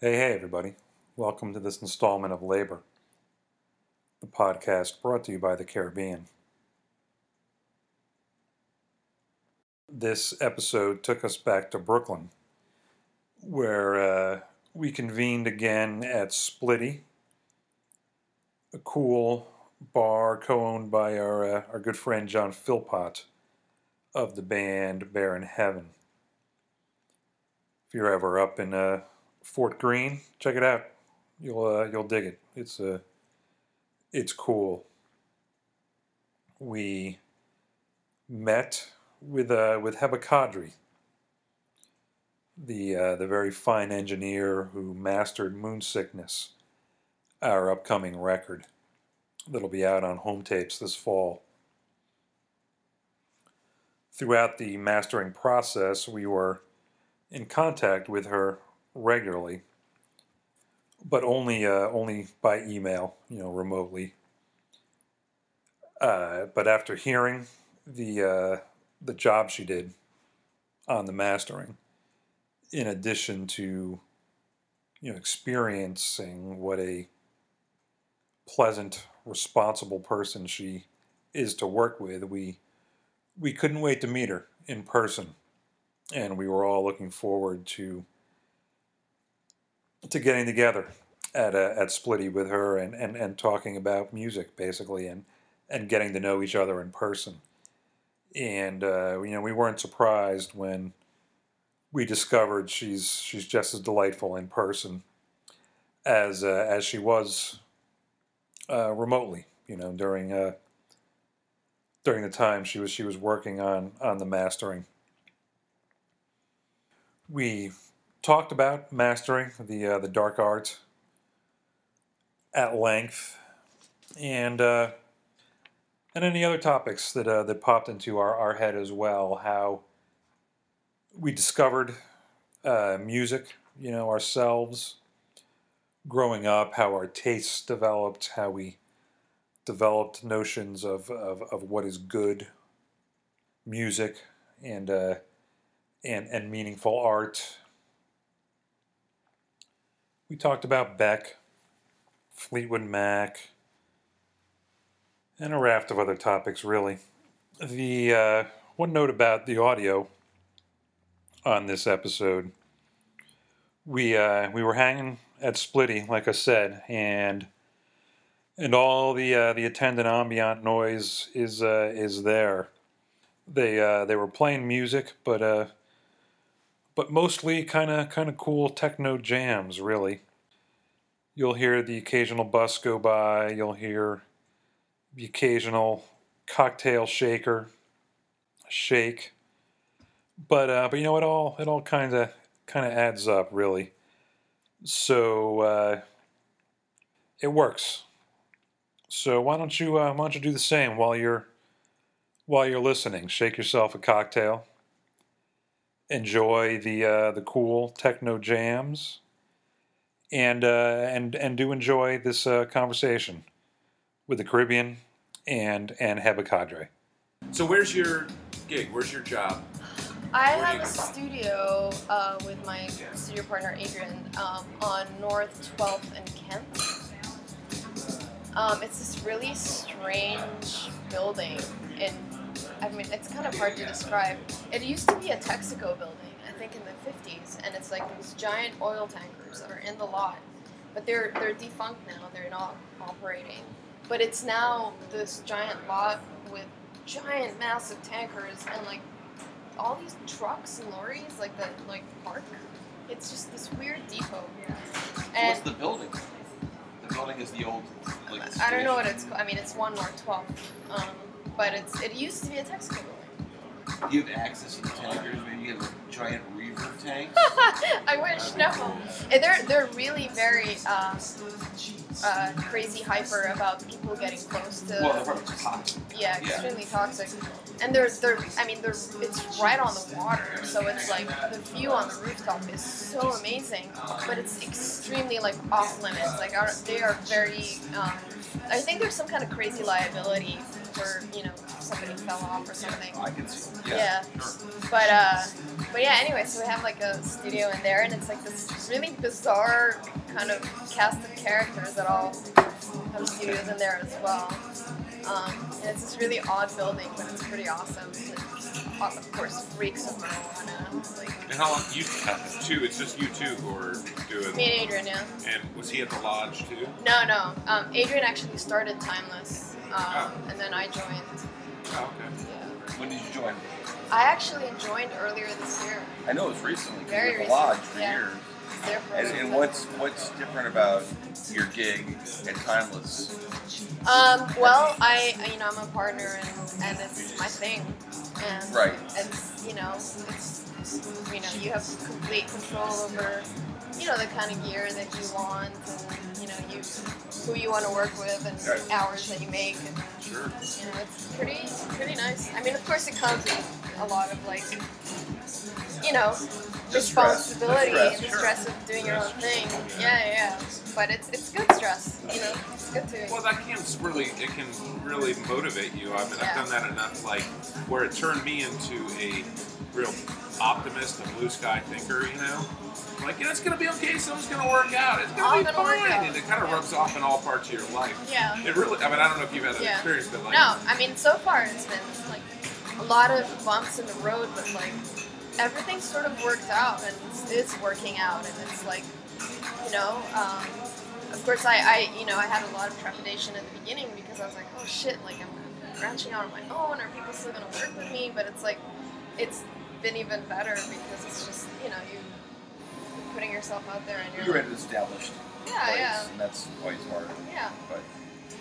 Hey, hey, everybody. Welcome to this installment of Labor, the podcast brought to you by the Caribbean. This episode took us back to Brooklyn, where uh, we convened again at Splitty, a cool bar co owned by our, uh, our good friend Jon Philpot of the band Bear in Heaven. If you're ever up in uh, Fort Greene, check it out. You'll uh, you'll dig it. It's uh, it's cool. We met with uh, with Heba Kadry, the uh, the very fine engineer who mastered Moon Sickness, our upcoming record that'll be out on home tapes this fall. Throughout the mastering process, we were in contact with her regularly, but only uh, only by email, you know, remotely. Uh, but after hearing the uh, the job she did on the mastering, in addition to you know experiencing what a pleasant, responsible person she is to work with, we we couldn't wait to meet her in person, and we were all looking forward to to getting together at at Splitty with her and, and, and talking about music basically and and getting to know each other in person. And uh, you know, we weren't surprised when we discovered she's she's just as delightful in person as uh, as she was uh, remotely. You know, during uh, during the time she was she was working on on the mastering. We talked about mastering the uh, the dark art at length, and uh, and any other topics that uh, that popped into our, our head as well. How we discovered uh, music, you know, ourselves growing up, how our tastes developed, how we developed notions of, of, of what is good music and uh, and and meaningful art we talked about Beck, Fleetwood Mac, and a raft of other topics, really. The uh, one note about the audio on this episode, we uh, we were hanging at Splitty, like I said, and and all the uh, the attendant ambient noise is uh, is there. They uh, they were playing music, but uh, but mostly kind of kind of cool techno jams, really. You'll hear the occasional bus go by. You'll hear the occasional cocktail shaker shake. But uh, but you know it all it all kind of kind of adds up really. So uh, it works. So why don't you uh, why don't you do the same while you're while you're listening? Shake yourself a cocktail enjoy the uh, the cool techno jams, and uh, and and do enjoy this uh, conversation with the Caribbean and and Heba So where's your gig? Where's your job? I Where have a studio uh, with my studio partner Adrian um, on North 12th and Kent. Um, it's this really strange building, and I mean it's kind of hard to describe. It used to be a Texaco building, I think in the 50s, and it's like these giant oil tankers that are in the lot, but they're they're defunct now. They're not operating, but it's now this giant lot with giant, massive tankers and like all these trucks and lorries like that like park. It's just this weird depot. What's And the building? The building is the old. Like, I don't know what it's called. I mean, it's one North 12th, um, but it's it used to be a Texaco building. You have access to the tankers? Maybe you have a giant reefer tank. I wish no. And They're they're really very uh, uh, crazy hyper about people getting close to. well, they're probably toxic. yeah, yeah. extremely toxic. And they're they're I mean they're it's right on the water, so it's like the view on the rooftop is so amazing, but it's extremely like off limits. Like our, they are very. Um, I think there's some kind of crazy liability for you know somebody fell off or something. I can see. Yeah. Yeah. Sure. But uh, but yeah. Anyway, so we have like a studio in there, and it's like this really bizarre kind of cast of characters that all have studios in there as well. Um, and it's this really odd building, but it's pretty awesome. It, of course, freaks of marijuana. Like And how long you have two? It's just you two who are doing. me and Adrian, yeah. And was he at the lodge too? No, no. Um, Adrian actually started Timeless, um, Oh. and then I joined. Oh, okay. Yeah. When did you join? I actually joined earlier this year. I know it was recently. 'cause Very you were at the lodge recent, for yeah. years. I was there for a And, and what's what's different about your gig at Timeless? Um, well, I, I- you know, I'm a partner and, and it's my thing. And Right. it's, you know, it's, you know, you have complete control over, you know, the kind of gear that you want and, you know, you, who you want to work with and Right. hours that you make and, Sure. you know, it's pretty, pretty nice. I mean, of course it comes with a lot of like, you know, The stress, the responsibility, stress, the sure. stress of doing your own thing. Yeah, yeah. But it's, it's good stress, you know, it's good to. Well, that can really it can really motivate you. I mean, I've done that enough, like where it turned me into a real optimist, a blue sky thinker. You know, like yeah, it's gonna be okay. Something's gonna work out. It's gonna be gonna fine, and it kind of rubs off in all parts of your life. Yeah. It really. I mean, I don't know if you've had that Yeah. experience, but like, No, I mean, so far it's been like a lot of bumps in the road, but like everything sort of worked out and it's, it's working out. And it's like, you know, um, of course, I, I, you know, I had a lot of trepidation at the beginning because I was like, oh shit, like I'm branching out on my own. Are people still gonna work with me? But it's like, it's been even better because it's just, you know, you putting yourself out there and you're, You're like, an established yeah, place, yeah, and that's always hard. yeah. But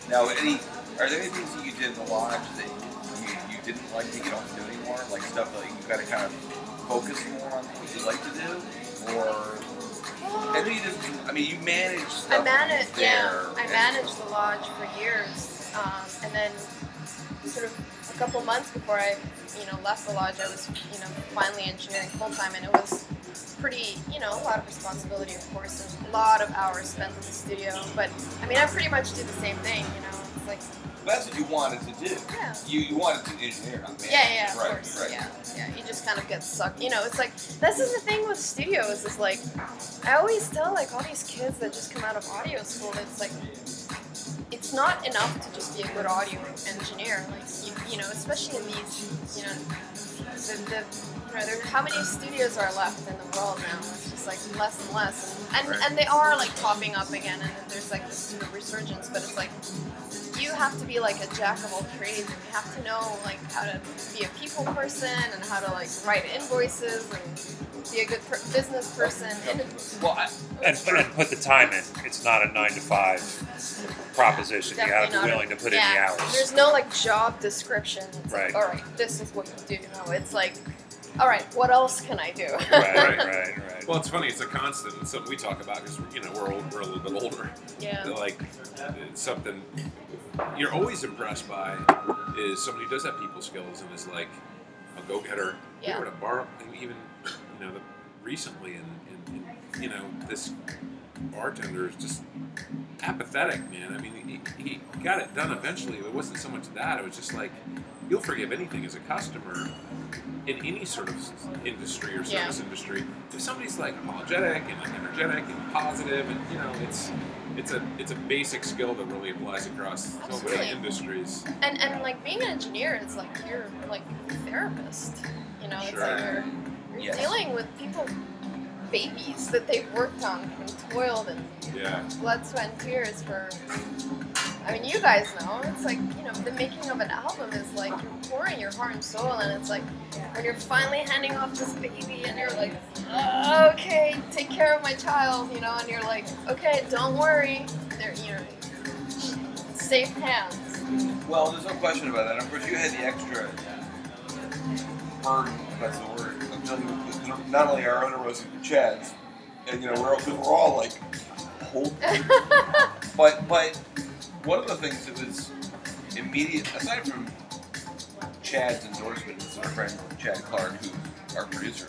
now, any are there any things that you did in the lodge that you, you didn't like that you don't do anymore? Like stuff that you've got to kind of focus more on what you like to do, or I know you didn't. I mean, you manage stuff. I managed, there, yeah, I managed the lodge for years, um, and then sort of a couple months before I, you know, left the lodge, I was, you know, finally engineering full time, and it was pretty, you know, a lot of responsibility, of course, and a lot of hours spent in the studio. But I mean, I pretty much did the same thing, you know. It's like, That's what you wanted to do. yeah. You you wanted to engineer, not. Yeah, yeah, of right, course. Right. Yeah, yeah. You just kind of get sucked. You know, it's like this is the thing with studios. Is like I always tell like all these kids that just come out of audio school. It's like it's not enough to just be a good audio engineer. Like you, you know, especially in these, you know, the, the you know, there, how many studios are left in the world now? It's just like less and less, and and, and they are like popping up again, and there's like this sort of resurgence. But it's like you have to be like a jack of all trades and you have to know like how to be a people person and how to like write invoices and be a good per- business person and Well, I, And, and put the time in. It's not a nine to five proposition. You got to be not a- willing to put yeah, in the hours. there's no like job description it's Right. like all right this is what you do no it's like all right what else can i do right, right, right, right. Well, it's funny. It's a constant. It's something we talk about because you know we're old, we're a little bit older. yeah Like it's something you're always impressed by is somebody who does have people skills and is like a go getter. Yeah. We were at a bar even you know the, recently and, and, and you know this bartender is just apathetic, man. I mean, he, he got it done eventually. It wasn't so much that; it was just like you'll forgive anything as a customer in any sort of industry or Yeah. service industry. If somebody's like apologetic and like energetic and positive, and you know, it's it's a it's a basic skill that really applies across so many industries. and and like being an engineer it's like you're like a therapist you know it's Sure. like you're, you're Yes. dealing with people babies that they've worked on and toiled and Yeah. blood, sweat, and tears for. I mean, you guys know. It's like you know, the making of an album is like you're pouring your heart and soul, and it's like when you're finally handing off this baby, and you're like, "Uh, okay, take care of my child, you know, and you're like, okay, don't worry, they're you know, safe hands. well, there's no question about that. Of course, you had the extra burden. That's the word. Of dealing with not only our own erosion, but Chad's, and you know we're all, we're all like, But but one of the things that was immediate, aside from Chad's endorsement, is our friend Chad Clark, who's our producer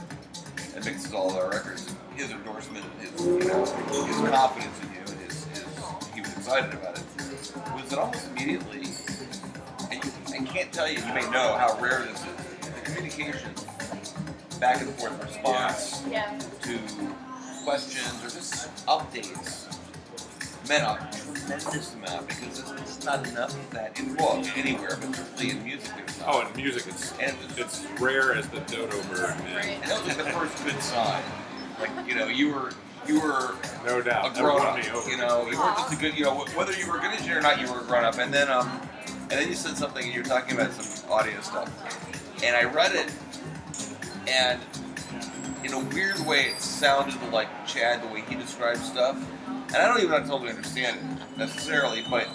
and mixes all of our records. His endorsement, his you know, his confidence in you, and his, his he was excited about it. Was that almost immediately, and you, I can't tell you. You may know how rare this is. The communication, back and forth response Yeah. to questions or just updates meant a tremendous amount because it's, it's not enough of that in well anywhere, but certainly in music there's not. Oh, and music, it's and it was, it's rare as the dodo bird, man. And that was like the first good sign. Like you know, you were you were No doubt. Never grown up. You know, you weren't just a good. You know, whether you were a good engineer or not, you were a grown up. And then um, and then you said something, and you were talking about some audio stuff, and I read it, and in a weird way, it sounded like Chad the way he described stuff, and I don't even totally understand it necessarily, but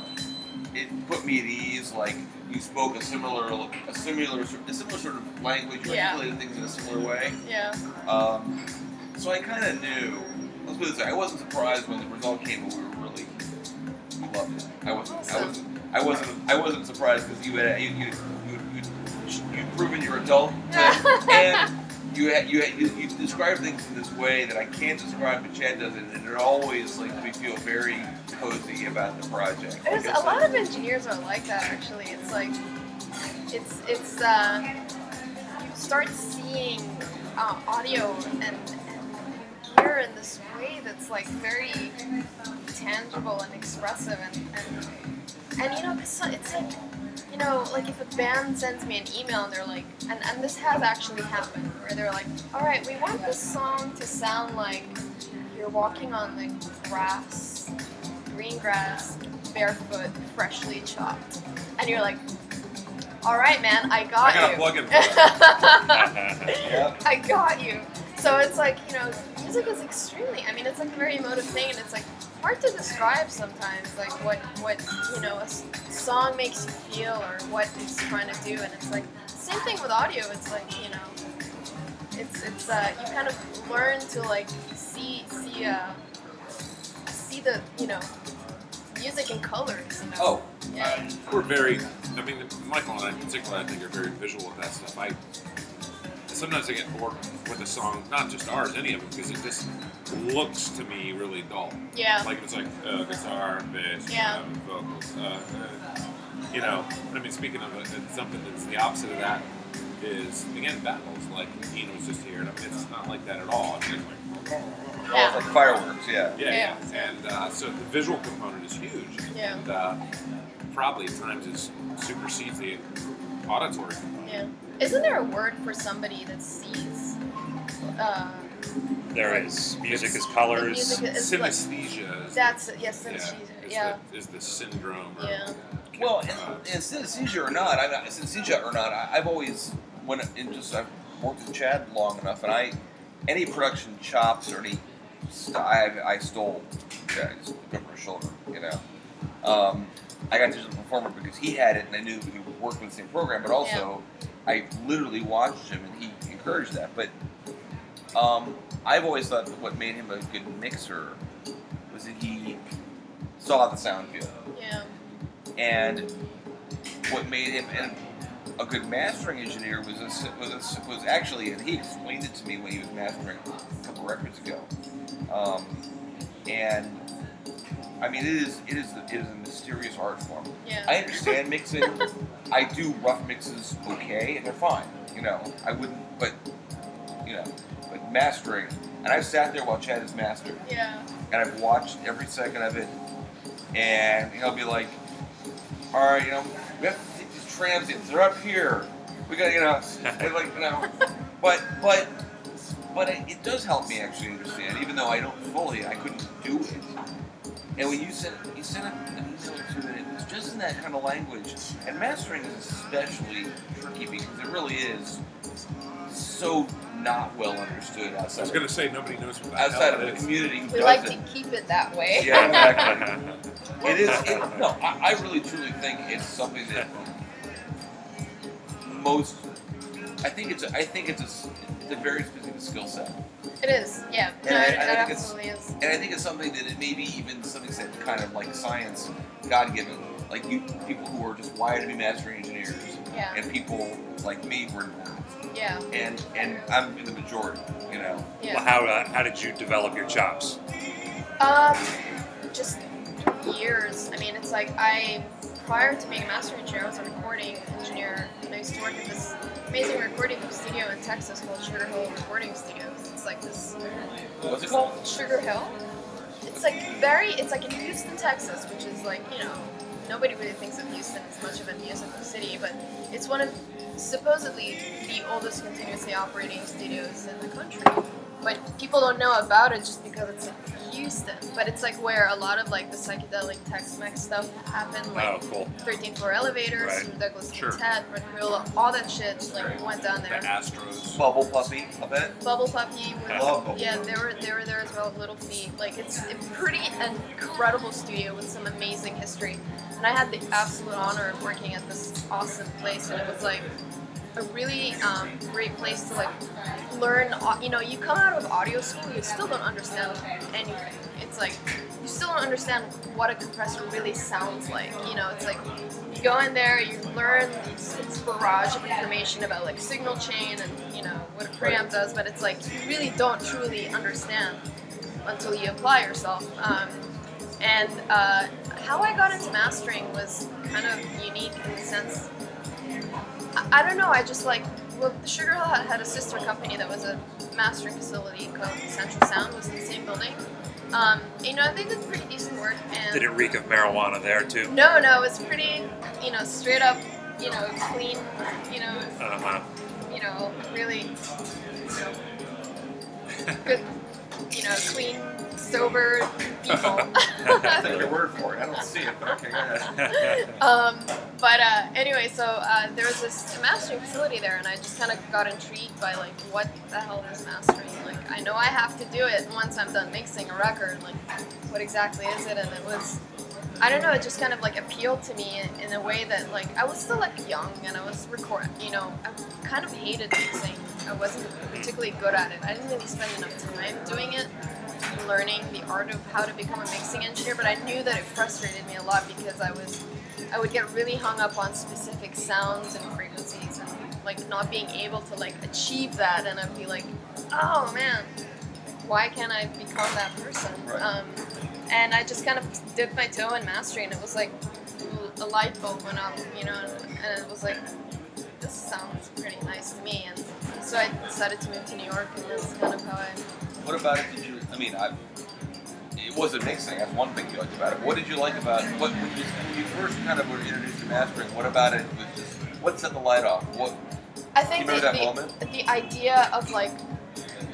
it put me at ease. Like you spoke a similar, a similar, a similar sort of language, you Yeah. articulated things in a similar way. Yeah. Um, so I kind of knew. Let's put it this way: I wasn't surprised when the result came, but we were really we loved it. I wasn't. I wasn't. I wasn't. I wasn't surprised because you had you you you you you'd proven you're adult and you had, you, you you describe things in this way that I can't describe, but Chad does it, and it always makes me feel very cozy about the project. There's Like a lot of engineers are like that actually. It's like it's it's uh you start seeing uh, audio and, and gear in this way that's like very tangible and expressive and and, and you know so- it's like you know like if a band sends me an email and they're like and, and this has actually happened where they're like all right we want this song to sound like you're walking on the grass green grass, barefoot, freshly chopped. And you're like, all right, man, I got I got a you. plug-in. I got you. So it's like, you know, music is extremely, I mean, it's like a very emotive thing and it's like hard to describe sometimes, like what, what you know, a song makes you feel or what it's trying to do. And it's like, same thing with audio. It's like, you know, it's, it's, uh, you kind of learn to like see, see, uh, see the, you know, music in colors, you know. Oh, Yeah. We're very, I mean, Michael and I in particular, I think, are very visual with that stuff. I sometimes I get bored with a song, not just ours, any of them, because it just looks to me really dull. Yeah. Like it's like uh, guitar, bass, Yeah. uh, vocals. Uh, uh, you know, I mean, speaking of it, something that's the opposite of that is again battles. Like Ian was just here, and I mean, it's not like that at all. I mean, it's like, Yeah. oh, like fireworks, yeah. yeah, Yeah. yeah. And uh, so the visual component is huge. Yeah. And uh, probably at times it supersedes the auditory. Yeah. Isn't there a word for somebody that sees? Uh, There is music is colors. music is Synesthesia is, that's it. Yes, yeah, that's is, yeah. The, is the syndrome. Or, Yeah. Well, and, and synesthesia or not, I mean, synesthesia or not, I, I've always when in just I've worked with Chad long enough, and I any production chops or any st- I, I stole Chad's over his shoulder, you know. Um, I got digital performer because he had it, and I knew we would work with the same program. But also, I literally watched him, and he encouraged that. But um, I've always thought that what made him a good mixer was that he saw the sound field Yeah. and what made him and a good mastering engineer was a, was a, was actually and he explained it to me when he was mastering a couple records ago um, and I mean it is it is it is a mysterious art form Yeah. I understand mixing I do rough mixes okay and they're fine you know I wouldn't but you know but mastering and I've sat there while Chad is mastered yeah. and I've watched every second of it, and you know, I'll be like, all right, you know, we have to take these transients. They're up here. We got, to, you know, we're like, you know, but but but it, it does help me actually understand, even though I don't fully, I couldn't do it. And when you sent you sent an email to it, it was just in that kind of language. And mastering is especially tricky because it really is so not well understood outside. I was going to say nobody knows what outside hell of it the is. community We does like to keep it that way. Yeah, exactly. It is. It, no, I, I really truly think it's something that most. I think it's. A, I think it's a. s- It's a very specific skill set, It is. Yeah. No, And I- it, I it think it's- absolutely is. and I think it's something that it maybe even to some extent kind of like science, God given. Like you, people who are just wired to be mastering engineers, Yeah. and people like me were important. Yeah. And and I'm in the majority, you know. Yeah. Well, how uh, how did you develop your chops? Um, just years. I mean, it's like I prior to being a master engineer, I was a recording engineer, and I used to work at this amazing recording studio in Texas called Sugar Hill Recording Studios. It's like this What's it called? called Sugar Hill. It's like very, it's like in Houston, Texas, which is like, you know, nobody really thinks of Houston as much of a musical city, but it's one of supposedly the oldest continuously operating studios in the country. But people don't know about it just because it's in Houston. But it's like where a lot of like the psychedelic Tex-Mex stuff happened, like Oh, cool. 13th Floor Elevators, Right. Douglas Sure. Quintet, Red Crayola, all that shit like went down there. The. Astros. Bubble Puppy, I bet. Bubble Puppy I was love Bubble yeah, they were they were there as well. Little Feat, like it's a pretty incredible studio with some amazing history. And I had the absolute honor of working at this awesome place, and it was like a really um, great place to like learn. You know, you come out of audio school, you still don't understand anything. It's like you still don't understand what a compressor really sounds like. You know, it's like you go in there, you learn this, this barrage of information about like signal chain and you know what a preamp does, but it's like you really don't truly understand until you apply yourself. Um, and uh, how I got into mastering was kind of unique in the sense. I, I don't know. I just like well, Sugar Hill had, had a sister company that was a mastering facility called Central Sound. Was in the same building. Um, you know, they did pretty decent work. And Did it reek of marijuana there too? no, no, it's pretty, you know, straight up, you know, clean, you know, Uh huh. you know, really, you know, good, you know, clean, sober people. Take your word for it. I don't see it, but okay, go ahead. um, but uh, anyway, so uh, there was this mastering facility there, and I just kind of got intrigued by like, what the hell is mastering? Like, I know I have to do it once I'm done mixing a record. Like, what exactly is it? And it was, I don't know, it just kind of like appealed to me in, in a way that like I was still like young and I was record, you know, I kind of hated mixing. I wasn't particularly good at it. I didn't really spend enough time doing it learning the art of how to become a mixing engineer, but I knew that it frustrated me a lot because I was I would get really hung up on specific sounds and frequencies and like not being able to like achieve that and I'd be like, oh man, why can't I become that person? Right. Um, and I just kind of dipped my toe in mastering. It was like a light bulb went up, you know, and it was like, this sounds pretty nice to me. And so I decided to move to New York, and that's kind of how I What about it? Did you? I mean, I. It wasn't mixing. That's one thing you liked about it. What did you like about what when you, when you first kind of were introduced to mastering? What about it was just what set the light off? What I think You the, remember that the, moment? the idea of like,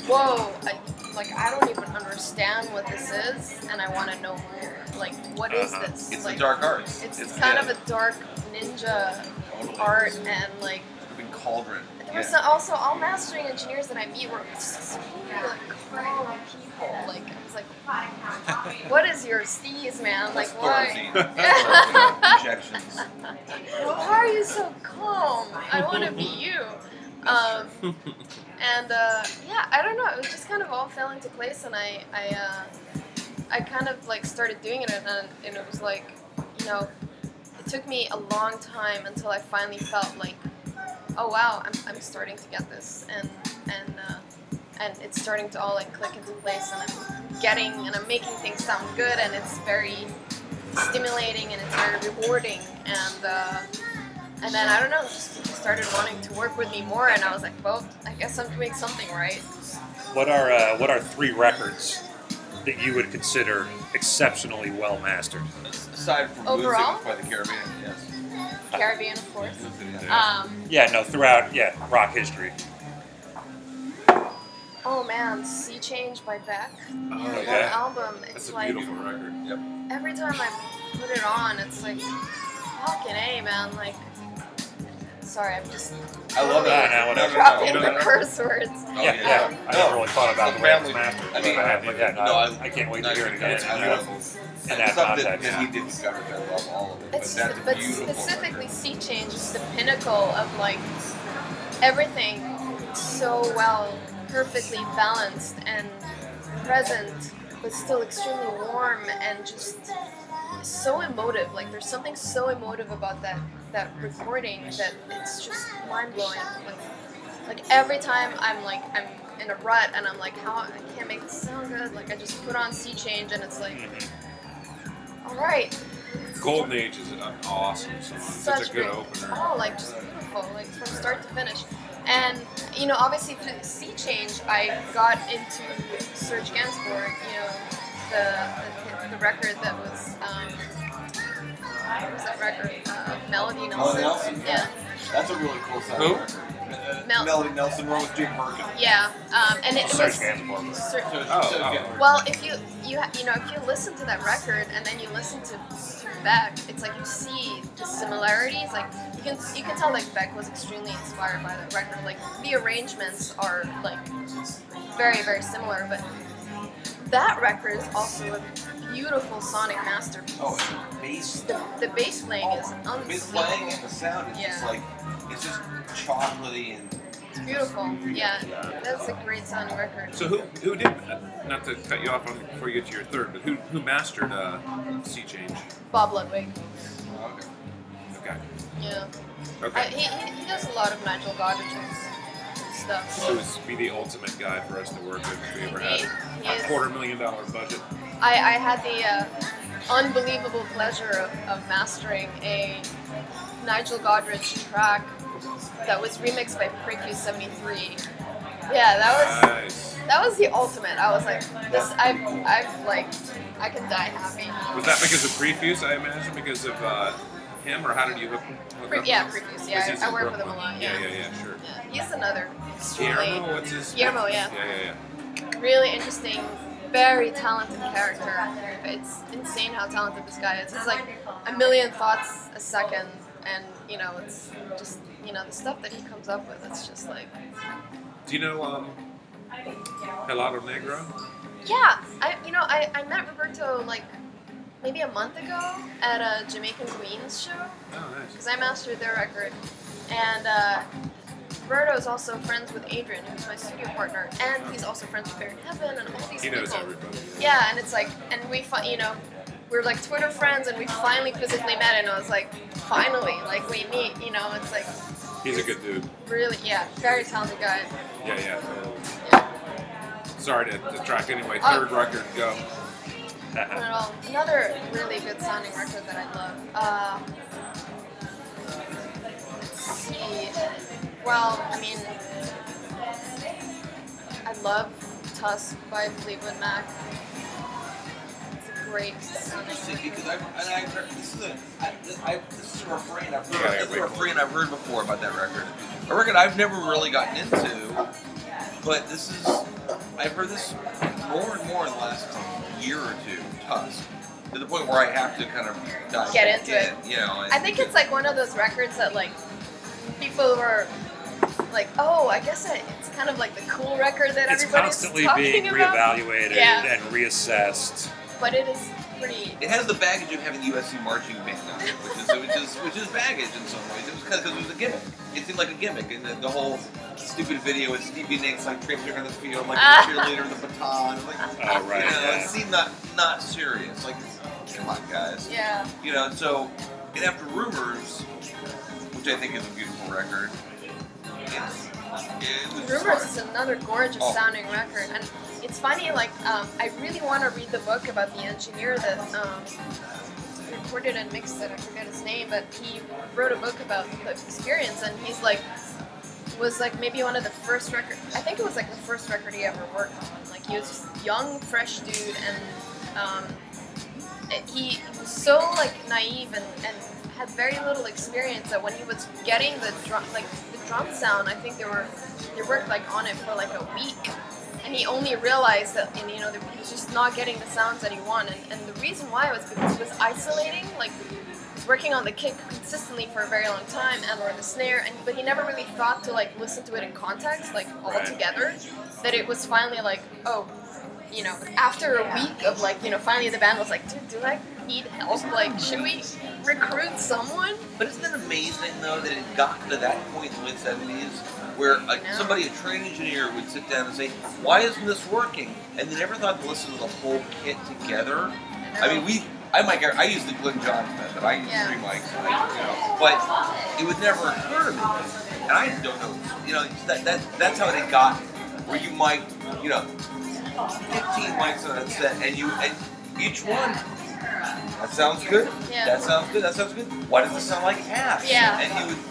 whoa, I, like I don't even understand what this is, and I want to know more. Like, what is Uh-huh. this? it's like, the dark arts. It's, kind yeah, of a dark ninja totally. art, and like Big cauldron. there was Yeah. also all mastering engineers that I meet were just really like calm people. Like I was like, what is your steez, man? Like why? why? Why are you so calm? I want to be you. Um, and uh, yeah, I don't know. It was just kind of all fell into place, and I, I, uh, I kind of like started doing it, and, and it was like, you know, it took me a long time until I finally felt like, oh wow, I'm, I'm starting to get this, and and uh, and it's starting to all like click into place, and I'm getting and I'm making things sound good, and it's very stimulating and it's very rewarding, and uh, and then I don't know, just people started wanting to work with me more, and I was like, well, I guess I'm doing something right. What are uh, what are three records that you would consider exceptionally well mastered? Aside from Overall? Music by the Caribbean, yes. Caribbean, of course. Um, Yeah, no, throughout yeah rock history. Oh man, Sea Change by Beck. Oh, that yeah. album, That's it's a like beautiful record. Yep. every time I put it on, it's like fucking a man. Like, sorry, I'm just I love it. Yeah, no, whatever. dropping No, the no, no. curse words. Oh, yeah, yeah. I never really thought about The the way it's family- mastered. I mean, but, uh, but yeah, no, no, I, I- I can't wait to hear it again. it's It's beautiful. beautiful. And In that stuff that, context. he did discover, I love all of it. It's but that's but beautiful. specifically Sea Change is the pinnacle of like everything so well, perfectly balanced and present, but still extremely warm and just so emotive. Like there's something so emotive about that that recording that it's just mind blowing. Like like every time I'm like I'm in a rut and I'm like how I can't make this sound good. Like I just put on Sea Change and it's like Mhm. all right, Golden Age is an awesome song. Such, a good great- opener. Oh, like just beautiful, like from start to finish. And you know, obviously through the Sea Change, I got into Serge Gainsbourg. You know, the the, the record that was um, what was that record? Uh, Melody Nelson. Melody Nelson. Yeah, That's a really cool sounding Who? record. Mel- Melody Nelson wrote with Jane Birkin. yeah. Um, and it, it Serge was. Gainsbourg. Ser- Oh, oh. Well, if you you ha- you know if you listen to that record and then you listen to, to Beck, it's like you see the similarities. Like you can you can tell like Beck was extremely inspired by that record. Like the arrangements are like very very similar, but that record is also a beautiful sonic masterpiece. Oh, and the bass. The, the bass playing is The bass playing and the sound is just like it's just chocolatey and It's beautiful. Yeah, that's a great sounding record. So who who did not to cut you off on before you get to your third, but who who mastered uh, Sea Change? Bob Ludwig. okay. Okay. Yeah. I, Okay. he, he, he does a lot of Nigel Godrich's stuff. Who would be the ultimate guy for us to work with if we ever He, had he a quarter million dollar budget? I, I had the uh, unbelievable pleasure of, of mastering a Nigel Godrich track that was remixed by Prefuse 73. Yeah, that was Nice. that was the ultimate. I was like, this I've I've like I could die happy. Was that because of Prefuse? I imagine because of uh, him, or how did you hook, hook Pre- up? yeah, with him? Prefuse. Yeah, I, I work with him a lot. Yeah, Yeah, yeah, yeah, sure. Yeah, he's another extremely Guillermo, what's his? Guillermo, yeah. Yeah, yeah, yeah. really interesting, very talented character. It's insane how talented this guy is. It's like a million thoughts a second, and you know, it's just you know the stuff that he comes up with. It's just like, Do you know um, Helado Negro? yeah, I you know I, I met Roberto like maybe a month ago at a Jamaican Queens show Oh, nice. because I mastered their record, and uh, Roberto is also friends with Adrian, who's my studio partner, and he's also friends with Bear in Heaven and all these He knows people. everybody. Yeah, and it's like, and we, fi- you know, we're like Twitter friends, and we finally physically met, and I was like, finally, like we meet, you know, it's like He's a good dude. really, yeah, very talented guy. Yeah, yeah. Yeah, Sorry to detract anyway. Oh. Third record, go. Not at all. Another really good sounding record that I love. Uh, let's see. Well, I mean, I love Tusk by Fleetwood Mac. It's a great sounding record. because I've and I've heard this is a I, this, I, this is a refrain I've heard. yeah, this is a refrain I've heard before about that record. A record I've never really gotten into, but this is I've heard this more and more in the last year or two. Tusk to the point where I have to kind of dive Get back into it. in, You know, I think it's like one of those records that like people were like, oh, I guess it, it's kind of like the cool record that It's everybody's constantly talking being about. reevaluated Yeah. and reassessed. But it is pretty. It has the baggage of having USC marching band on it, which is which is which is baggage in some ways. It was because it was a gimmick. It seemed like a gimmick, and the, the whole stupid video with Stevie Nicks like traipsing on the field like a ah. cheerleader with a baton. Like, Oh, right, You know, yeah. it seemed not not serious. Like, come on, guys. Yeah. You know, so and after Rumors, which I think is a beautiful record, it's, it was Rumors is another gorgeous Oh. sounding record, and it's funny. Like, um, I really want to read the book about the engineer that um, recorded and mixed it. I forget his name, but he wrote a book about the experience, and he's like, was like maybe one of the first record. I think it was like the first record he ever worked on. Like, he was just young, fresh dude, and um, he, he was so like naive and, and had very little experience that when he was getting the drum like the drum sound I think they were they worked like on it for like a week. And he only realized that and, you know that he was just not getting the sounds that he wanted. And the reason why was because he was isolating like was working on the kick consistently for a very long time and or the snare and but he never really thought to like listen to it in context like all together that it was finally like oh you know, after a week of like, you know, finally the band was like, dude, do I need help? Like, should we recruit someone? But isn't it amazing though that it got to that point in the mid seventies where a, somebody, a trained engineer, would sit down and say, "Why isn't this working?" And they never thought to listen to the whole kit together. I mean, we. I might. I use the Glyn Johns method. I use Yeah. three mics, I, you know, but it would never occur to me. And I don't know. You know, that, that that's how it got where you might, you know, 15 mics on a set, and you and each one That sounds good. Yeah. That sounds good. That sounds good. Why does it sound like Ash? Yeah. And he would.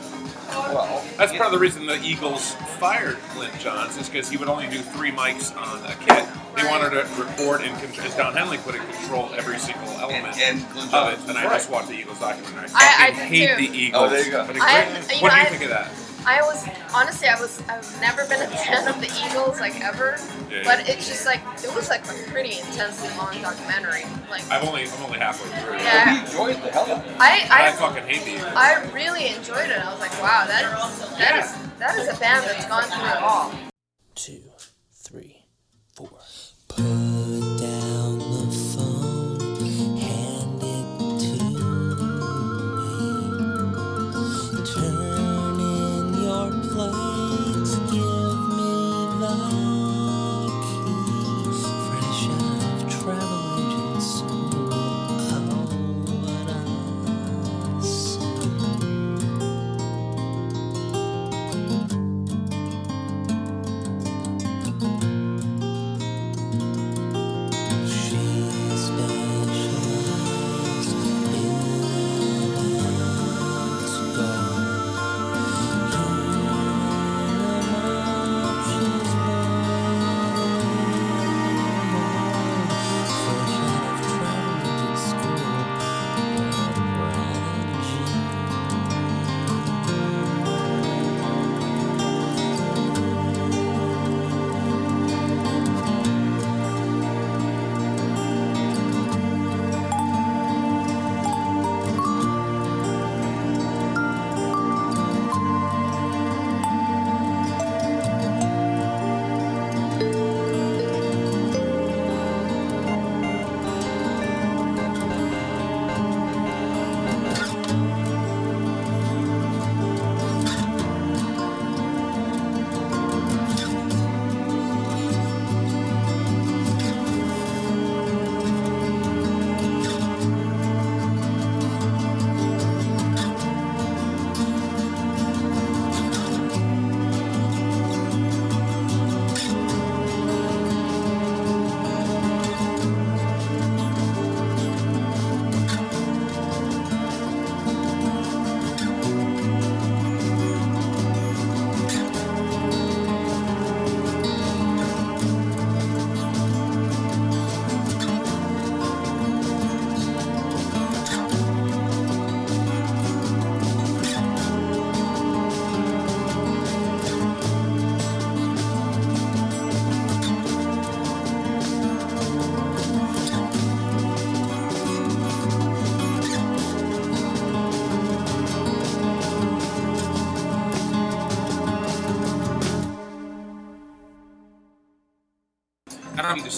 Well, That's you part of the reason the Eagles fired Glyn Johns is because he would only do three mics on a kit. They Right. wanted to record and, con- as Don Henley put it, control every single element and Glyn of Johns it. And I right. just watched the Eagles documentary. I- I fucking did hate too. the Eagles. Oh, there you go. But a I- great- you what know, do you I- think of that? I was honestly, I was, I've never been a fan of the Eagles like ever, Yeah, but it's just like it was like a pretty intensely long documentary. Like I'm only I'm only halfway through. it. Yeah. We enjoyed the hell out of it. I, I I, fucking hate the Eagles. I really enjoyed it. I was like, wow, that that is that is a band that's gone through it all. two, three, four.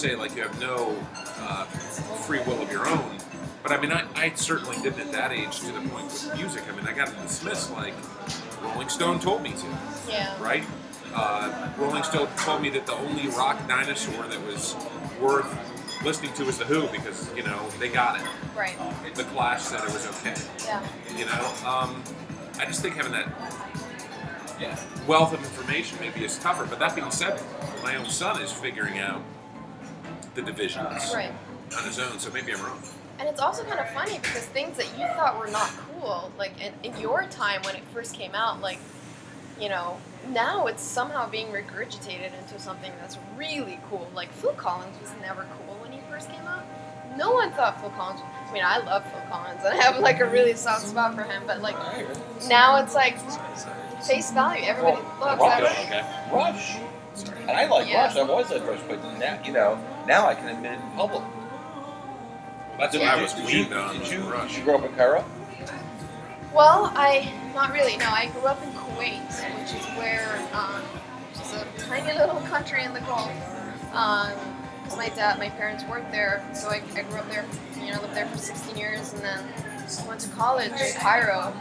Say like you have no uh, free will of your own, but I mean, I, I certainly didn't at that age to the point with music. I mean, I got dismissed like Rolling Stone told me to, Yeah. right? Uh, Rolling Stone told me that the only rock dinosaur that was worth listening to was The Who because, you know, they got it. Right. The Clash said it was okay. Yeah. You know, um, I just think having that wealth of information maybe is tougher. But that being said, my own son is figuring out the divisions Right. on his own, so maybe I'm wrong. And it's also kind of funny because things that you thought were not cool, like in, in your time when it first came out, like, you know, now it's somehow being regurgitated into something that's really cool. Like Phil Collins was never cool when he first came out. No one thought Phil Collins. I mean, I love Phil Collins and I have like a really soft spot for him, but like now it's like face value. Everybody loves Rush. that. Rush. And I like Yeah. Rush. I've always liked Rush, but now you know now I can admit it in public. That's Did what I was did you, weaned on. Did you, Rush. did you grow up in Cairo? Well, I not really. No, I grew up in Kuwait, which is where, um, which is a tiny little country in the Gulf. Because my dad, my parents worked there, so I, I grew up there. You know, lived there for 16 years, and then went to college in Cairo.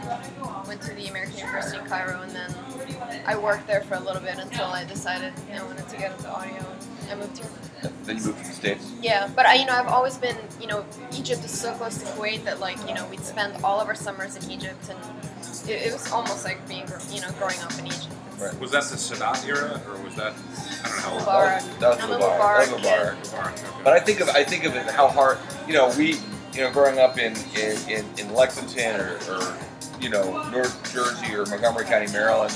Went to the American University in Cairo, and then I worked there for a little bit until I decided I wanted to get into audio. I moved here. Then you moved to the states. Yeah, but I, you know, I've always been, you know, Egypt is so close to Kuwait that, like, you know, we'd spend all of our summers in Egypt, and it, it was almost like being, you know, growing up in Egypt. Right. Was that the Sadat era, or was that I don't know how old? Mubarak. That was I'm a Mubarak. Mubarak That was Mubarak. Mubarak, okay. But I think of I think of it how hard you know we you know, growing up in in, in, in Lexington or, or you know North Jersey or Montgomery County, Maryland,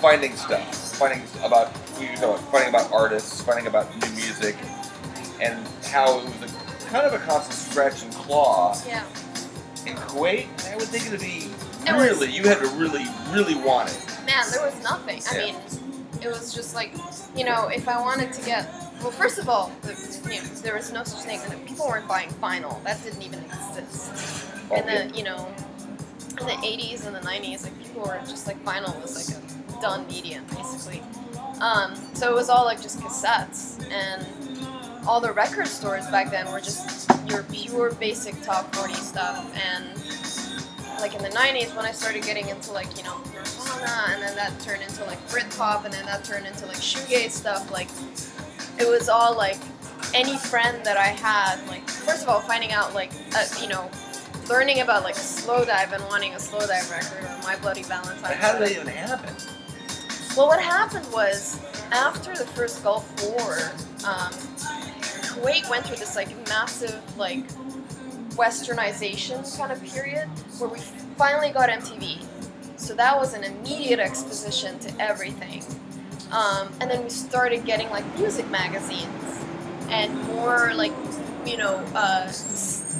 finding stuff, finding about you know, finding about artists, finding about new music, and how it was a, kind of a constant scratch and claw. Yeah. In Kuwait, I would think it'd be It was- really you had to really really want it. Man, there was nothing. I Yeah. mean, it was just like, you know, if I wanted to get, well, first of all, the, you know, there was no such thing. People weren't buying vinyl. That didn't even exist. In Okay. the, you know, in the 80s and the 90s, like people were just like vinyl was like a done medium basically. Um, so it was all like just cassettes and all the record stores back then were just your pure basic top 40 stuff and like in the 90s when I started getting into like you know Nirvana and then that turned into like Britpop and then that turned into like shoegaze stuff like it was all like any friend that I had like first of all finding out like uh, you know learning about like Slowdive and wanting a Slowdive record or My Bloody Valentine But how did that even happen? well, what happened was after the first Gulf War, um, Kuwait went through this like massive like westernization kind of period where we finally got MTV. So that was an immediate exposition to everything. Um, and then we started getting like music magazines and more like you know uh,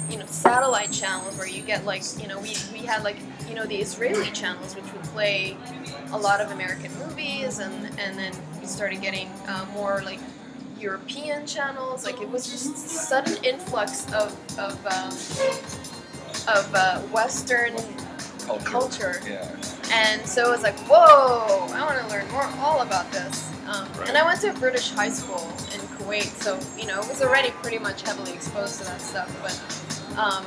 you know satellite channels where you get like you know we, we had like you know the Israeli channels which would play a lot of American movies and and then we started getting uh, more like European channels like it was just sudden influx of of um, of uh, Western Culture. Culture. Yeah. and so it was like, whoa, I want to learn more all about this. Um, And I went to a British high school in Kuwait, so you know, it was already pretty much heavily exposed to that stuff. But um,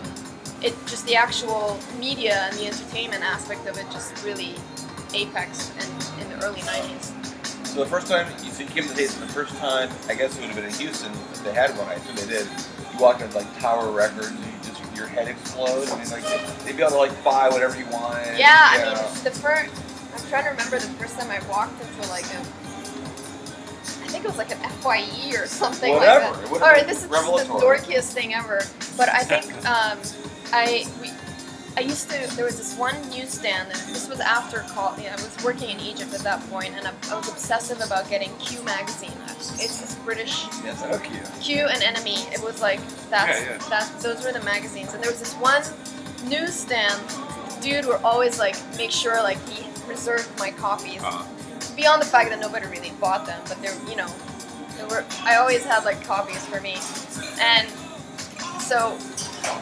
it just the actual media and the entertainment aspect of it just really apexed in, in the early '90s. So the first time you, so you came to the States, and the first time I guess it would have been in Houston. If they had one, I assume they did. You walk into like Tower Records, and you just your head explodes. I mean, like they'd be able to like buy whatever you want. Yeah, I mean, the first. I'm trying to remember the first time I walked into like a. I think it was like an FYE or something Whatever, like that. would've this is the dorkiest thing ever. But I think um, I we, I used to. There was this one newsstand, and this was after call. I was working in Egypt at that point, and I, I was obsessive about getting Q magazine. It's this British Yes, cute. Q and NME. It was like that's Yeah, yeah. that. Those were the magazines, and there was this one newsstand. Dude would always like make sure like he reserved my copies. Uh, Beyond the fact that nobody really bought them, but they're you know, there were. I always had like copies for me, and so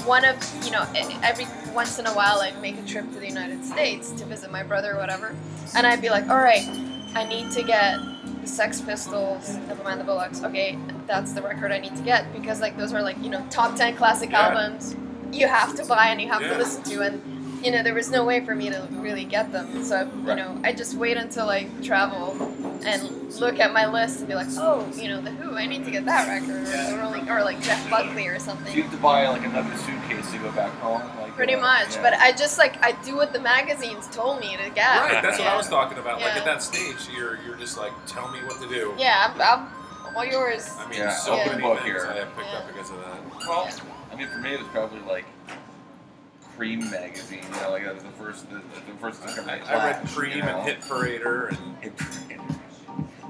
one of you know every once in a while I'd make a trip to the United States to visit my brother or whatever, and I'd be like, all right, I need to get the Sex Pistols, Never Mind the Bollocks. Okay, that's the record I need to get because like those are like you know top ten classic Yeah. albums you have to buy and you have Yeah. to listen to and. You know, there was no way for me to really get them, so you Right. know, I just wait until I travel and look at my list and be like, oh, you know, the Who, I need to get that record, or, Yeah. the Rolling, or like Jeff Buckley or something. You have to buy like another suitcase to go back home. Like Pretty uh, much, yeah. but I just like I do what the magazines told me to get. right, that's what. I was talking about. Like at that stage, you're you're just like, tell me what to do. Yeah, I'm, I'm all yours. I mean, Yeah, so many book things here. I have picked Yeah. up because of that. Well, I mean, for me, it was probably like Creem magazine. You know, like that was the first, the, the first to come I, I read Creem you know? and Hit Parader and It, it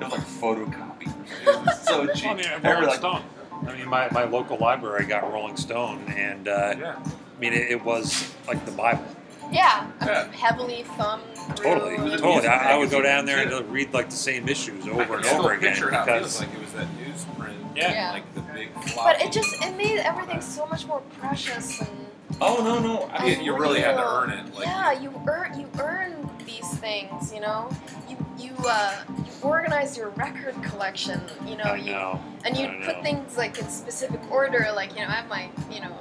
was like photocopies. It was so cheap. Well, I mean, I remember, Rolling like, Stone. I mean, my, my local library got Rolling Stone, and uh, yeah, I mean, it, it was like the Bible. Yeah, I'm Yeah. heavily thumbed. Totally, totally. I, I would go down there and too. just read like the same issues I over can and over again picture how it feels because like it was that newsprint. Yeah. Yeah. Like the big But it just it made everything so much more precious and. Oh no no! I You, mean, you really had to earn it. Like, yeah, you earn you earn these things, you know. You you uh, you organize your record collection, you know. I You know. and you put know. things like in specific order. Like you know, I have my you know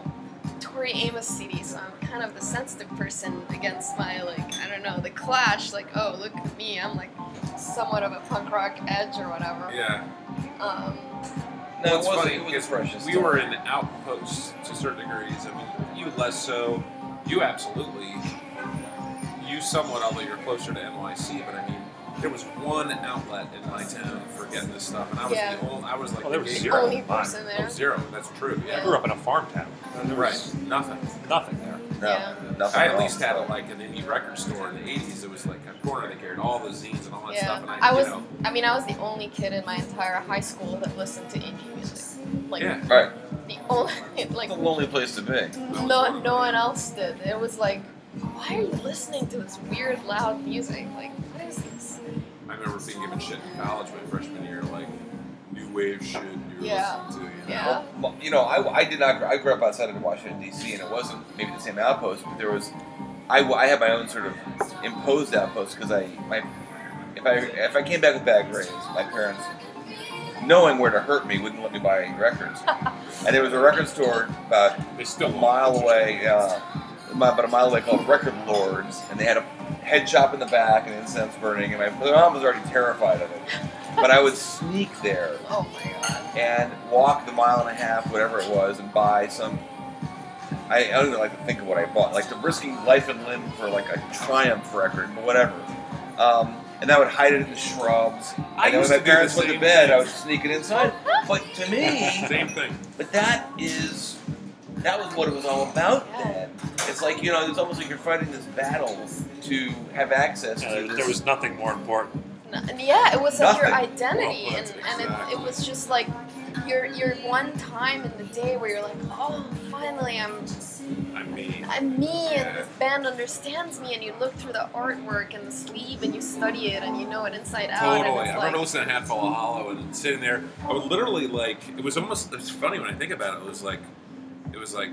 Tori Amos CD, so I'm kind of the sensitive person against my like I don't know the Clash. Like oh look at me, I'm like somewhat of a punk rock edge or whatever. yeah. Um, no, Well, it wasn't. funny It was because precious. we were in outposts to certain degrees. I mean, you less so. You absolutely. You somewhat, although you're closer to NYC. But I mean, there was one outlet in my town for getting this stuff, and I was Yeah. the only. I was like Well, there the was zero. only person Oh, there. zero. That's true. I Yeah. grew up in a farm town. There Right. was Nothing. nothing there. No, Yeah. nothing I at at all. least had it like an indie record store in the '80s. It was like a corner that carried all the zines and all that Yeah, stuff. And I, I was. you know, I mean, I was the only kid in my entire high school that listened to indie music. Like yeah. Right. the only, like It's a lonely place to be. no, no one else did. It was like, why are you listening to this weird, loud music? Like, what is this? I remember being given shit in college my freshman year, like new wave shit you were Yeah. listening to. You know? Yeah. Well, you know, I, I did not. I grew up outside of Washington D.C. and it wasn't maybe the same outpost, but there was. I, I had my own sort of imposed outpost because I my if I if I came back with bad grades, my parents, knowing where to hurt me, wouldn't let me buy any records. and there was a record store about They a mile away, uh, about a mile away called Record Lords, and they had a head shop in the back and incense burning, and my mom was already terrified of it. But I would sneak there Oh my god. and walk the mile and a half, whatever it was, and buy some. I, I don't even like to think of what I bought, like the risking life and limb for like a Triumph record, but whatever. Um, and I would hide it in the shrubs. I and then when used my to do the parents went to bed, thing. I would sneak it inside. But to me, Same thing. but that is that was what it was all about then. It's like you know, it's almost like you're fighting this battle to have access to this. there was nothing more important. N- yeah, it was like your Nothing. identity, and, that's and it, it was just like your your one time in the day where you're like, oh, finally, I'm I mean, I'm me, and this band understands me, and you look through the artwork and the sleeve, and you study it, and you know it inside out. Totally. And I it's remember like, listening to Hatful of Hollow and sitting there. I would literally like. It was almost. It's funny when I think about it. It was like. It was like.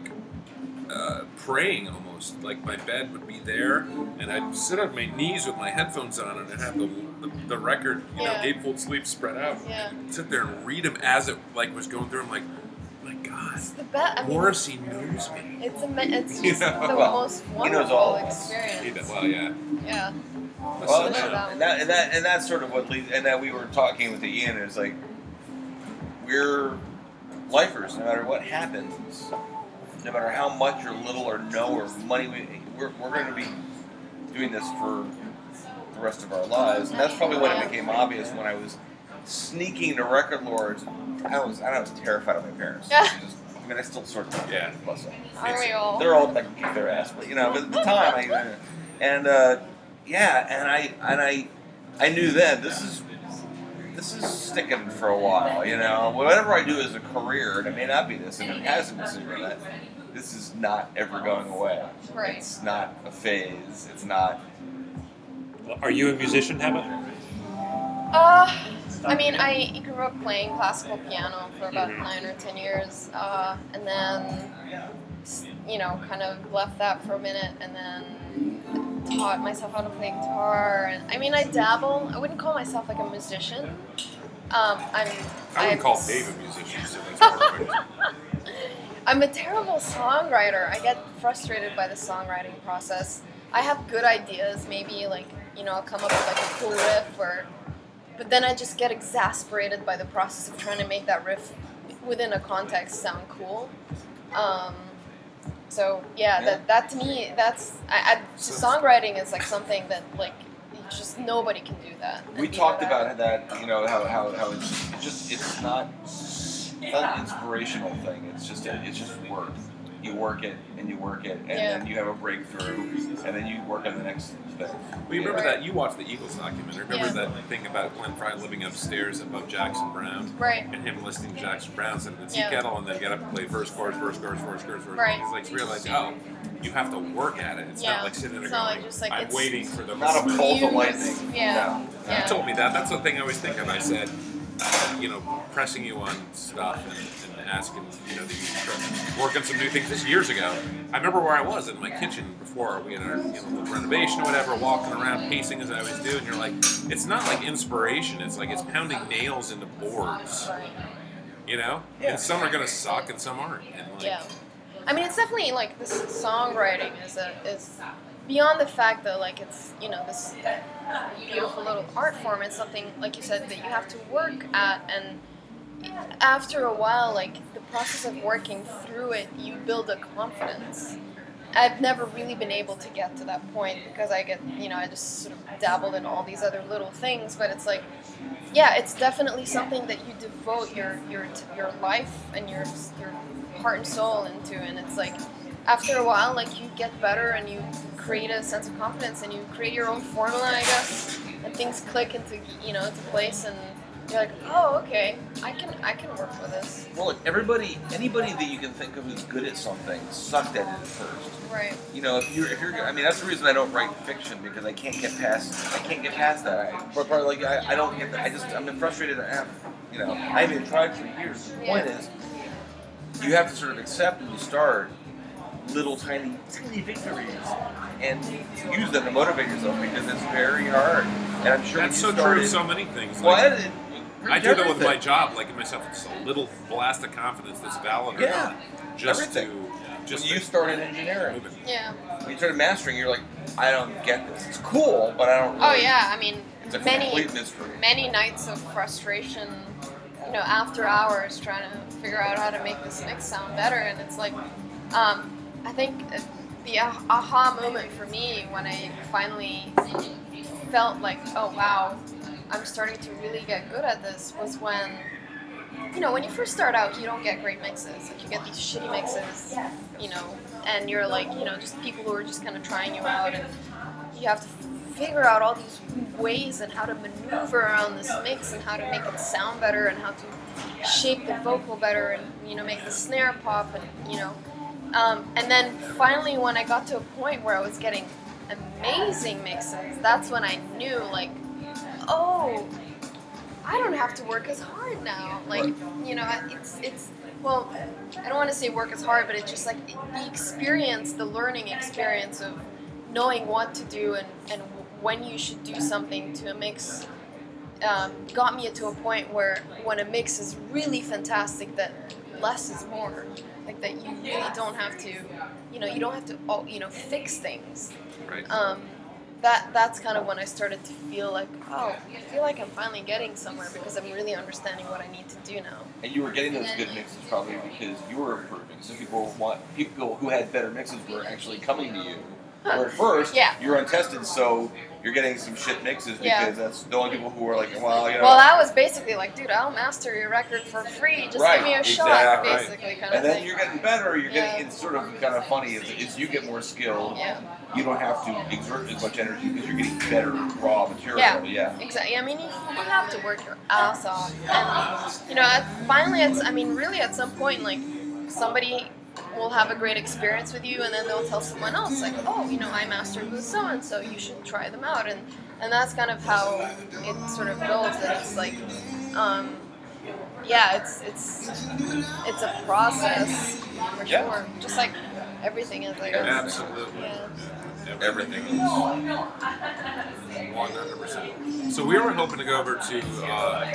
Uh, praying almost like my bed would be there and I'd sit on my knees with my headphones on and I'd have the, the, the record you Yeah. know gatefold sleep spread out Yeah. sit there and read them as it like was going through I'm like my god it's the best. I mean, Morrissey knows me it's a, it's You just know, the well, most he wonderful all of he experience. well yeah Yeah. Well, and, that, and that and that and that's sort of what leads. And that we were talking with Ian is like we're lifers. No matter what happens, no matter how much or little or no or money we we're, we're going to be doing this for the rest of our lives. And that's probably when it became obvious when I was sneaking to record lords. I was I was terrified of my parents. Yeah. Just- I mean, I still sort of Yeah. bless them. Are we all? They're all like kick their ass, but you know, but at the time, I, and uh, yeah, and I and I, I knew then this is this is sticking for a while. You know, whatever I do as a career, and it may not be this, and it hasn't been secret that this is not ever going away. Right. It's not a phase. It's not. Are you a musician, Heba? Uh, I mean, I grew up playing classical piano for about Mhm. nine or ten years, uh, and then, you know, kind of left that for a minute, and then taught myself how to play guitar. And I mean, I dabble. I wouldn't call myself like a musician. Um, I'm. I would I'm call s- Dave a musician so that's perfect I'm a terrible songwriter. I get frustrated by the songwriting process. I have good ideas, maybe like you know, I'll come up with like a cool riff, or but then I just get exasperated by the process of trying to make that riff within a context sound cool. Um, so yeah, Yeah. that that to me, that's I, I, So- songwriting is like something that like just nobody can do that. We talked either about that. You know how how, how it's it's just it's not it's not an inspirational thing. It's just a, it's just work. You work it and you work it, and Yeah. then you have a breakthrough, and then you work on the next thing. Well, you remember Right. that you watched the Eagles documentary. Remember Yeah. that thing about Glenn Frey living upstairs above Jackson Browne Right. and him listening to Jackson Browne sit at the tea Yeah. kettle and then get up and play first chorus, first chorus, first chorus, first Right. He's like realizing, oh, you have to work at it. It's Yeah. not like sitting there It's not going, like just like I'm it's- waiting for the Not a moment." bolt of Muse. lightning. Yeah. No. Yeah. You told me that. That's the thing I always think of. I said, you know, pressing you on stuff and, and asking, you know, that you work on some new things. This years ago, I remember where I was in my kitchen before we had our you know, renovation or whatever, walking around, pacing as I always do, and you're like, it's not like inspiration. It's like it's pounding nails into boards. You know, Yeah. and some are gonna suck and some aren't. And like, Yeah, I mean it's definitely like this songwriting is a is beyond the fact that like it's you know this beautiful little art form. It's something like you said that you have to work at, and after a while, like the process of working through it, you build a confidence. I've never really been able to get to that point because I get, you know, I just sort of dabbled in all these other little things. But it's like, yeah, it's definitely something that you devote your your your life and your your heart and soul into, and it's like after a while, like you get better and you create a sense of confidence and you create your own formula, I guess, and things click into you know into place, and you're like, oh, okay, I can I can work with this, Well, look, everybody, anybody that you can think of who's good at something sucked at it at first. right? You know, if you're, if you're, I mean, that's the reason I don't write fiction because I can't get past, I can't get past that. I, but part like I, I don't get that. I just, I'm frustrated. I have, you know, I haven't tried for years. The point Yeah. is, you have to sort of accept when you start little tiny, tiny victories and use them to motivate yourself because it's very hard. And I'm sure That's so you true of so many things. Well, Like, it- it- I do that with my job, like give myself just a little blast of confidence that's valid or Yeah. not, just Everything. to just When you started engineering. Yeah. when you started mastering, you're like, I don't get this. It's cool, but I don't. Really, Oh yeah, I mean, It's a many complete mystery. many nights of frustration, you know, after hours trying to figure out how to make this mix sound better, and it's like, um, I think the ah- aha moment for me when I finally felt like, oh wow, I'm starting to really get good at this was when. You know, when you first start out, you don't get great mixes. Like you get these shitty mixes, you know, and you're like, you know, just people who are just kind of trying you out, and you have to figure out all these ways and how to maneuver around this mix and how to make it sound better and how to shape the vocal better and you know make the snare pop and you know um, and then finally when i got to a point where i was getting amazing mixes that's when i knew like oh i don't have to work as hard now. Like you know it's it's well i don't want to say work as hard but it's just like the experience the learning experience of knowing what to do and, and when you should do something to a mix um, got me to a point where when a mix is really fantastic that less is more like that you really don't have to you know you don't have to oh, you know fix things Right. um, that that's kind of when I started to feel like oh I feel like I'm finally getting somewhere because I'm really understanding what I need to do now And you were getting those good mixes probably because you were improving. So people want people who had better mixes were actually coming to you. Where at first Yeah. you're untested, so you're getting some shit mixes because Yeah. that's the only people who are like, well, you know. well that was basically like dude I'll master your record for free just Right, give me a shot exactly. basically kind of and then thing you're getting better. You're getting it's sort of kind of funny is, is you get more skilled. yeah You don't have to exert as much energy because you're getting better raw material. Yeah. yeah. Exactly. I mean, you, you have to work your ass off, and you know, finally, it's. I mean, really, at some point, like somebody will have a great experience with you, and then they'll tell someone else, like, oh, you know, I mastered with so and so. You should try them out, and and that's kind of how it sort of goes. That it's like, um, yeah, it's it's it's a process for Yeah. sure. Just like everything is, like. Absolutely. Yeah. Everything is. 100%. So we were hoping to go over to uh,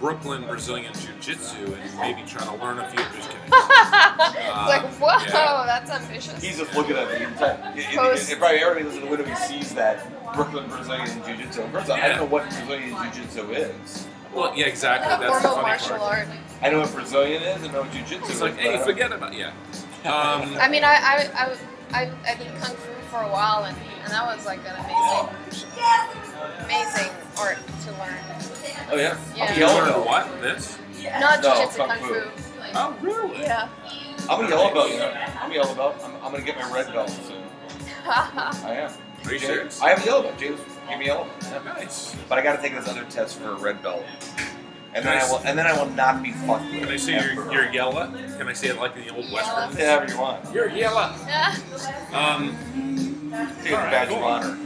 Brooklyn Brazilian Jiu Jitsu and maybe try to learn a few. Just kidding. it's like, whoa, yeah. that's ambitious. He's just looking at the entire. If, Post- if probably everybody listening to the window, he sees that Brooklyn Brazilian Jiu Jitsu. First off, I don't know what Brazilian Jiu Jitsu is. Well, yeah, exactly. a That's the funny martial part. art. I know what Brazilian is. I know what Jiu Jitsu is. It's like, but hey, forget about yeah. Um, I mean, I I, I, I, I did kung fu for a while, and, and that was like an amazing, amazing art to learn. Oh yeah. Yeah. I'm a you yellow learn belt. what? This? Not No, jiu-jitsu, kung kung, fu. fu. Oh, really? Yeah. I'm a yellow belt. You know. I'm a yellow belt. I'm, I'm gonna get my red belt soon. I am. Are you James- serious? I have a yellow belt. James, give me a yellow belt. Nice. But I got to take this other test for a red belt. And then Nice. I will. And then I will not be fucked with. Can I say ever. you're, you're yella? Can I say it like in the old westerns? Say whatever you want. You're yella. Um, Take a badge of honor.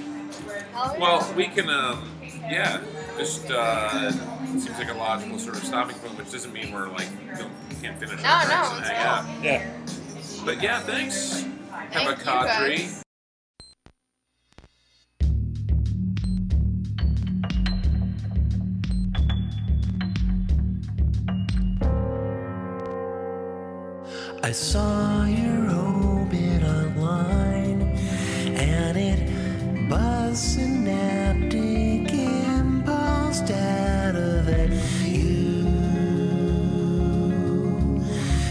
well, we can, um, yeah, just, uh, it seems like a logical sort of stopping point, which doesn't mean we're like, don't, can't finish No, our no, drinks and hang go. out. Yeah. But yeah, thanks. Thank Heba Kadry. guys. I saw your synaptic impulse out of it. You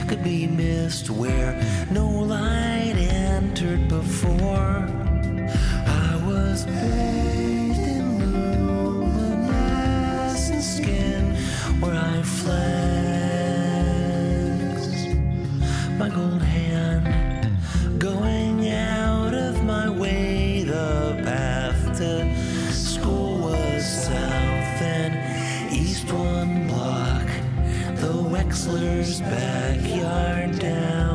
could be missed where no light entered before. I was bathed in luminescent skin where I flexed Hustler's Backyard Down.